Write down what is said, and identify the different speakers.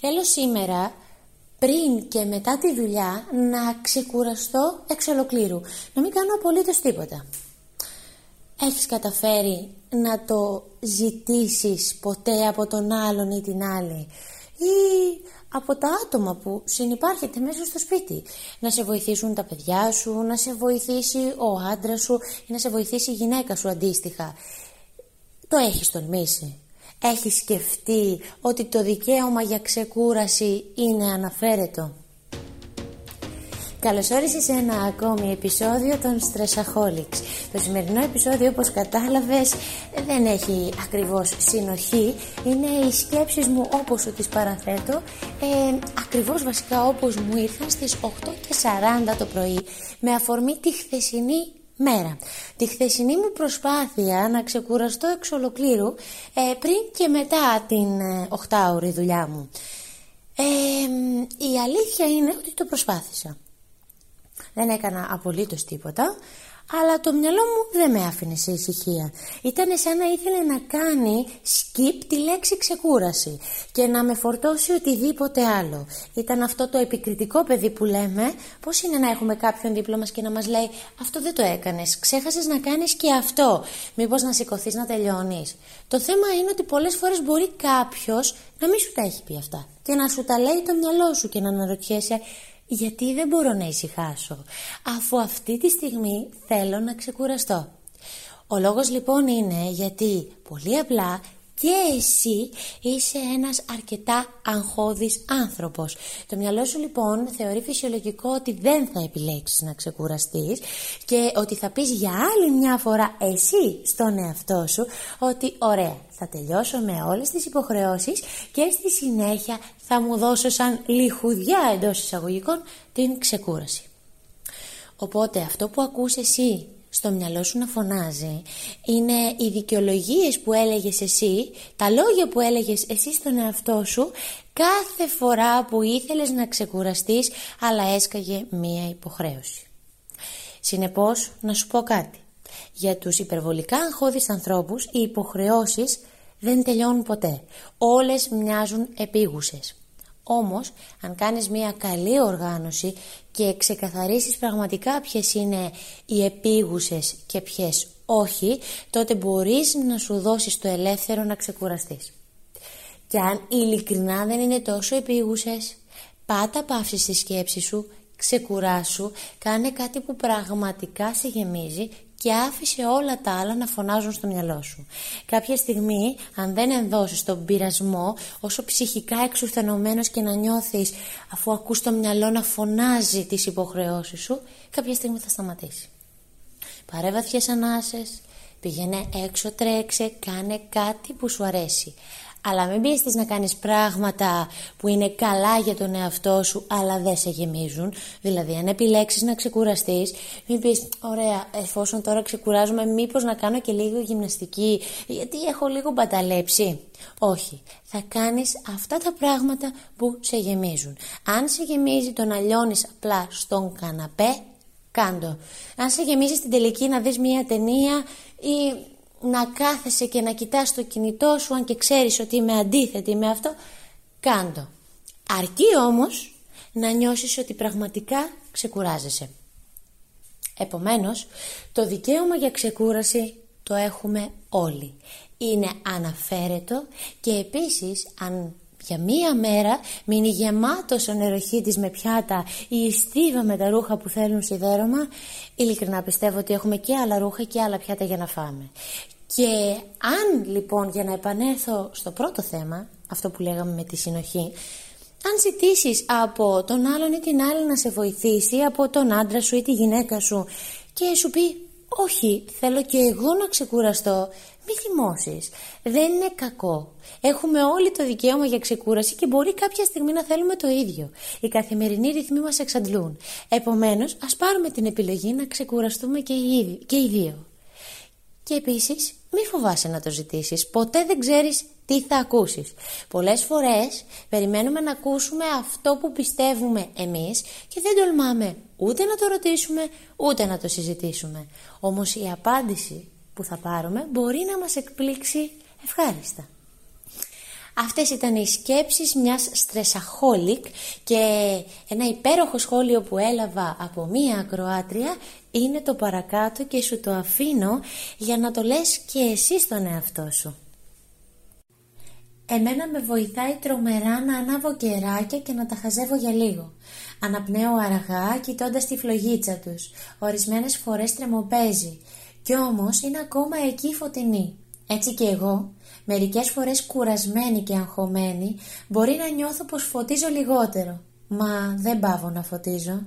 Speaker 1: Θέλω σήμερα πριν και μετά τη δουλειά να ξεκουραστώ εξ ολοκλήρου. Να μην κάνω απολύτως τίποτα. Έχεις καταφέρει να το ζητήσεις ποτέ από τον άλλον ή την άλλη; Ή από τα άτομα που συνεπάρχετε μέσα στο σπίτι; Να σε βοηθήσουν τα παιδιά σου, να σε βοηθήσει ο άντρας σου ή να σε βοηθήσει η γυναίκα σου αντίστοιχα; Το έχεις τολμήσει; Έχεις σκεφτεί ότι το δικαίωμα για ξεκούραση είναι αναφέρετο. Καλώς όρισες σε ένα ακόμη επεισόδιο των Stressaholics. Το σημερινό επεισόδιο όπως κατάλαβες δεν έχει ακριβώς συνοχή. Είναι οι σκέψεις μου όπως σου τις παραθέτω ε, ακριβώς βασικά όπως μου ήρθαν στις 8.40 το πρωί με αφορμή τη χθεσινή μέρα. Τη χθεσινή μου προσπάθεια να ξεκουραστώ εξ ολοκλήρου ε, πριν και μετά την ε, 8 δουλειά μου. Ε, η αλήθεια είναι ότι το προσπάθησα. Δεν έκανα απολύτως τίποτα αλλά το μυαλό μου δεν με άφηνε σε ησυχία. Ήταν σαν να ήθελε να κάνει skip τη λέξη ξεκούραση και να με φορτώσει οτιδήποτε άλλο. Ήταν αυτό το επικριτικό παιδί που λέμε, πώς είναι να έχουμε κάποιον δίπλα μας και να μας λέει αυτό δεν το έκανες, ξέχασες να κάνεις και αυτό, μήπως να σηκωθείς να τελειώνεις. Το θέμα είναι ότι πολλές φορές μπορεί κάποιος να μην σου τα έχει πει αυτά και να σου τα λέει το μυαλό σου και να αναρωτιέσαι γιατί δεν μπορώ να ησυχάσω, αφού αυτή τη στιγμή θέλω να ξεκουραστώ. Ο λόγος λοιπόν είναι γιατί πολύ απλά και εσύ είσαι ένας αρκετά αγχώδης άνθρωπος. Το μυαλό σου λοιπόν θεωρεί φυσιολογικό ότι δεν θα επιλέξεις να ξεκουραστείς και ότι θα πεις για άλλη μια φορά εσύ στον εαυτό σου ότι ωραία θα τελειώσω με όλες τις υποχρεώσεις και στη συνέχεια θα μου δώσω σαν λιχουδιά εντός εισαγωγικών την ξεκούραση. Οπότε αυτό που ακούς εσύ στο μυαλό σου να φωνάζει είναι οι δικαιολογίες που έλεγες εσύ, τα λόγια που έλεγες εσύ στον εαυτό σου κάθε φορά που ήθελες να ξεκουραστείς αλλά έσκαγε μία υποχρέωση. Συνεπώς, να σου πω κάτι. Για τους υπερβολικά αγχώδεις ανθρώπους οι υποχρεώσεις δεν τελειώνουν ποτέ. Όλες μοιάζουν επίγουσες. Όμως, αν κάνεις μια καλή οργάνωση και ξεκαθαρίσεις πραγματικά ποιες είναι οι επίγουσες και ποιες όχι, τότε μπορείς να σου δώσεις το ελεύθερο να ξεκουραστείς. Και αν ειλικρινά δεν είναι τόσο επίγουσες, πάτα παύση στη σκέψη σου, ξεκουράσου, κάνε κάτι που πραγματικά σε γεμίζει και άφησε όλα τα άλλα να φωνάζουν στο μυαλό σου. Κάποια στιγμή, αν δεν ενδώσεις τον πειρασμό, όσο ψυχικά εξουθενωμένος και να νιώθεις αφού ακούς το μυαλό να φωνάζει τις υποχρεώσεις σου, κάποια στιγμή θα σταματήσει. Πάρε βαθιές ανάσες, πήγαινε έξω, τρέξε, κάνε κάτι που σου αρέσει. Αλλά μην πιέστης να κάνεις πράγματα που είναι καλά για τον εαυτό σου αλλά δεν σε γεμίζουν. Δηλαδή αν επιλέξεις να ξεκουραστείς μην πεις ωραία εφόσον τώρα ξεκουράζομαι μήπως να κάνω και λίγο γυμναστική γιατί έχω λίγο μπαταλέψει. Όχι, θα κάνεις αυτά τα πράγματα που σε γεμίζουν. Αν σε γεμίζει το να λιώνεις απλά στον καναπέ, κάντο. Αν σε γεμίζει στην τελική να δεις μια ταινία ή να κάθεσαι και να κοιτάς το κινητό σου αν και ξέρεις ότι είμαι αντίθετη με αυτό κάντο. Αρκεί όμως να νιώσεις ότι πραγματικά ξεκουράζεσαι. Επομένως το δικαίωμα για ξεκούραση το έχουμε όλοι. Είναι αναφέρετο και επίσης αν για μία μέρα μείνει γεμάτος ο νεροχύτης με πιάτα ή στίβα με τα ρούχα που θέλουν σιδέρωμα ειλικρινά πιστεύω ότι έχουμε και άλλα ρούχα και άλλα πιάτα για να φάμε. Και αν λοιπόν για να επανέλθω στο πρώτο θέμα αυτό που λέγαμε με τη συνοχή αν ζητήσεις από τον άλλον ή την άλλη να σε βοηθήσει από τον άντρα σου ή τη γυναίκα σου και σου πει όχι θέλω και εγώ να ξεκουραστώ μη θυμώσεις. Δεν είναι κακό. Έχουμε όλοι το δικαίωμα για ξεκούραση και μπορεί κάποια στιγμή να θέλουμε το ίδιο. Οι καθημερινοί ρυθμοί μας εξαντλούν. Επομένως, ας πάρουμε την επιλογή να ξεκουραστούμε και οι, και οι δύο. Και επίσης, μη φοβάσαι να το ζητήσεις. Ποτέ δεν ξέρεις τι θα ακούσεις. Πολλές φορές περιμένουμε να ακούσουμε αυτό που πιστεύουμε εμείς και δεν τολμάμε ούτε να το ρωτήσουμε ούτε να το συζητήσουμε. Όμως η απάντηση που θα πάρουμε μπορεί να μας εκπλήξει ευχάριστα. Αυτές ήταν οι σκέψεις μιας στρεσαχόλικ και ένα υπέροχο σχόλιο που έλαβα από μία ακροάτρια είναι το παρακάτω και σου το αφήνω για να το λες και εσύ στον εαυτό σου. Εμένα με βοηθάει τρομερά να ανάβω κεράκια και να τα χαζεύω για λίγο. Αναπνέω αργά κοιτώντας τη φλογίτσα τους. Ορισμένες φορές τρεμοπαίζει. Κι όμως είναι ακόμα εκεί φωτεινή. Έτσι και εγώ, μερικές φορές κουρασμένη και αγχωμένη, μπορεί να νιώθω πως φωτίζω λιγότερο. Μα δεν πάβω να φωτίζω.